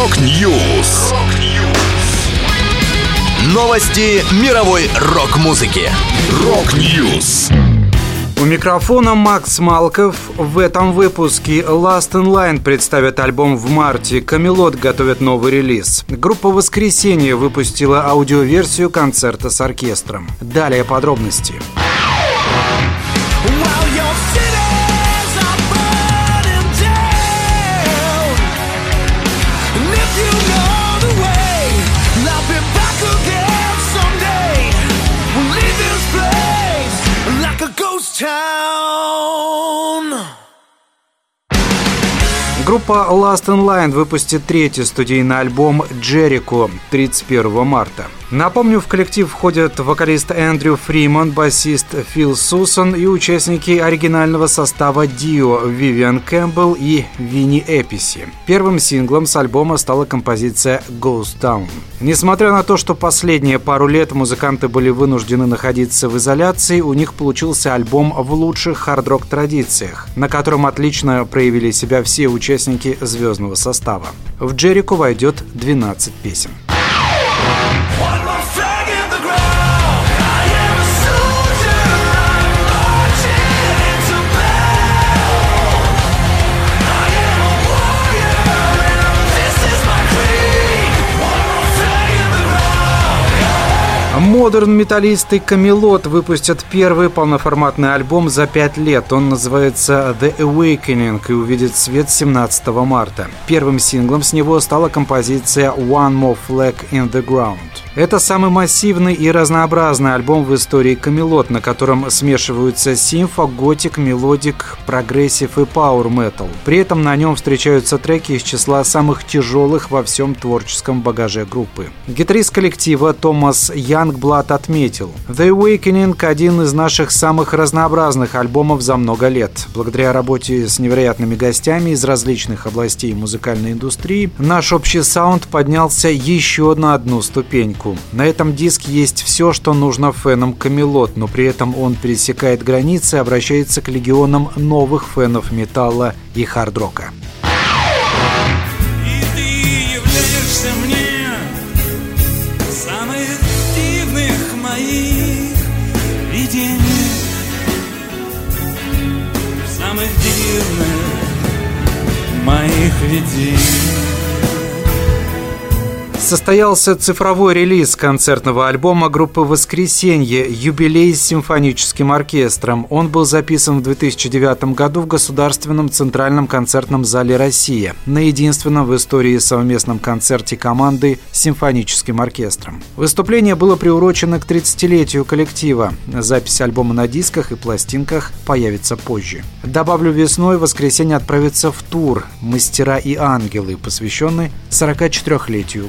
Rock News. Новости мировой рок-музыки. Rock News. У микрофона Макс Малков. В этом выпуске Last in Line представят альбом в марте. Камелот готовит новый релиз. Группа «Воскресенье» выпустила аудиоверсию концерта с оркестром. Далее подробности. down. Группа Last in Line выпустит третий студийный альбом «Jericho» 31 марта. Напомню, в коллектив входят вокалист Эндрю Фриман, басист Фил Суссан и участники оригинального состава Dio Вивиан Кэмпбелл и Винни Эпписи. Первым синглом с альбома стала композиция «Ghost Town». Несмотря на то, что последние пару лет музыканты были вынуждены находиться в изоляции, у них получился альбом в лучших хард-рок традициях, на котором отлично проявили себя все участники звездного состава. В Джерико войдет 12 песен. Модерн-металлисты Камелот выпустят первый полноформатный альбом за пять лет. Он называется The Awakening и увидит свет 17 марта. Первым синглом с него стала композиция One More Flag in the Ground. Это самый массивный и разнообразный альбом в истории Камелот, на котором смешиваются симфо, gothic, melodic, progressive и power metal. При этом на нем встречаются треки из числа самых тяжелых во всем творческом багаже группы. Гитарист коллектива Томас Янгблад отметил, The Awakening – один из наших самых разнообразных альбомов за много лет. Благодаря работе с невероятными гостями из различных областей музыкальной индустрии, наш общий саунд поднялся еще на одну ступеньку музыку. На этом диске есть все, что нужно фенам Камелот, но при этом он пересекает границы и обращается к легионам новых фэнов металла и хард-рока. моих видений состоялся цифровой релиз концертного альбома группы «Воскресенье. Юбилей с симфоническим оркестром». Он был записан в 2009 году в Государственном центральном концертном зале «Россия» на единственном в истории совместном концерте команды с симфоническим оркестром. Выступление было приурочено к 30-летию коллектива. Запись альбома на дисках и пластинках появится позже. Добавлю, весной «Воскресенье» отправится в тур «Мастера и ангелы», посвященный 44-летию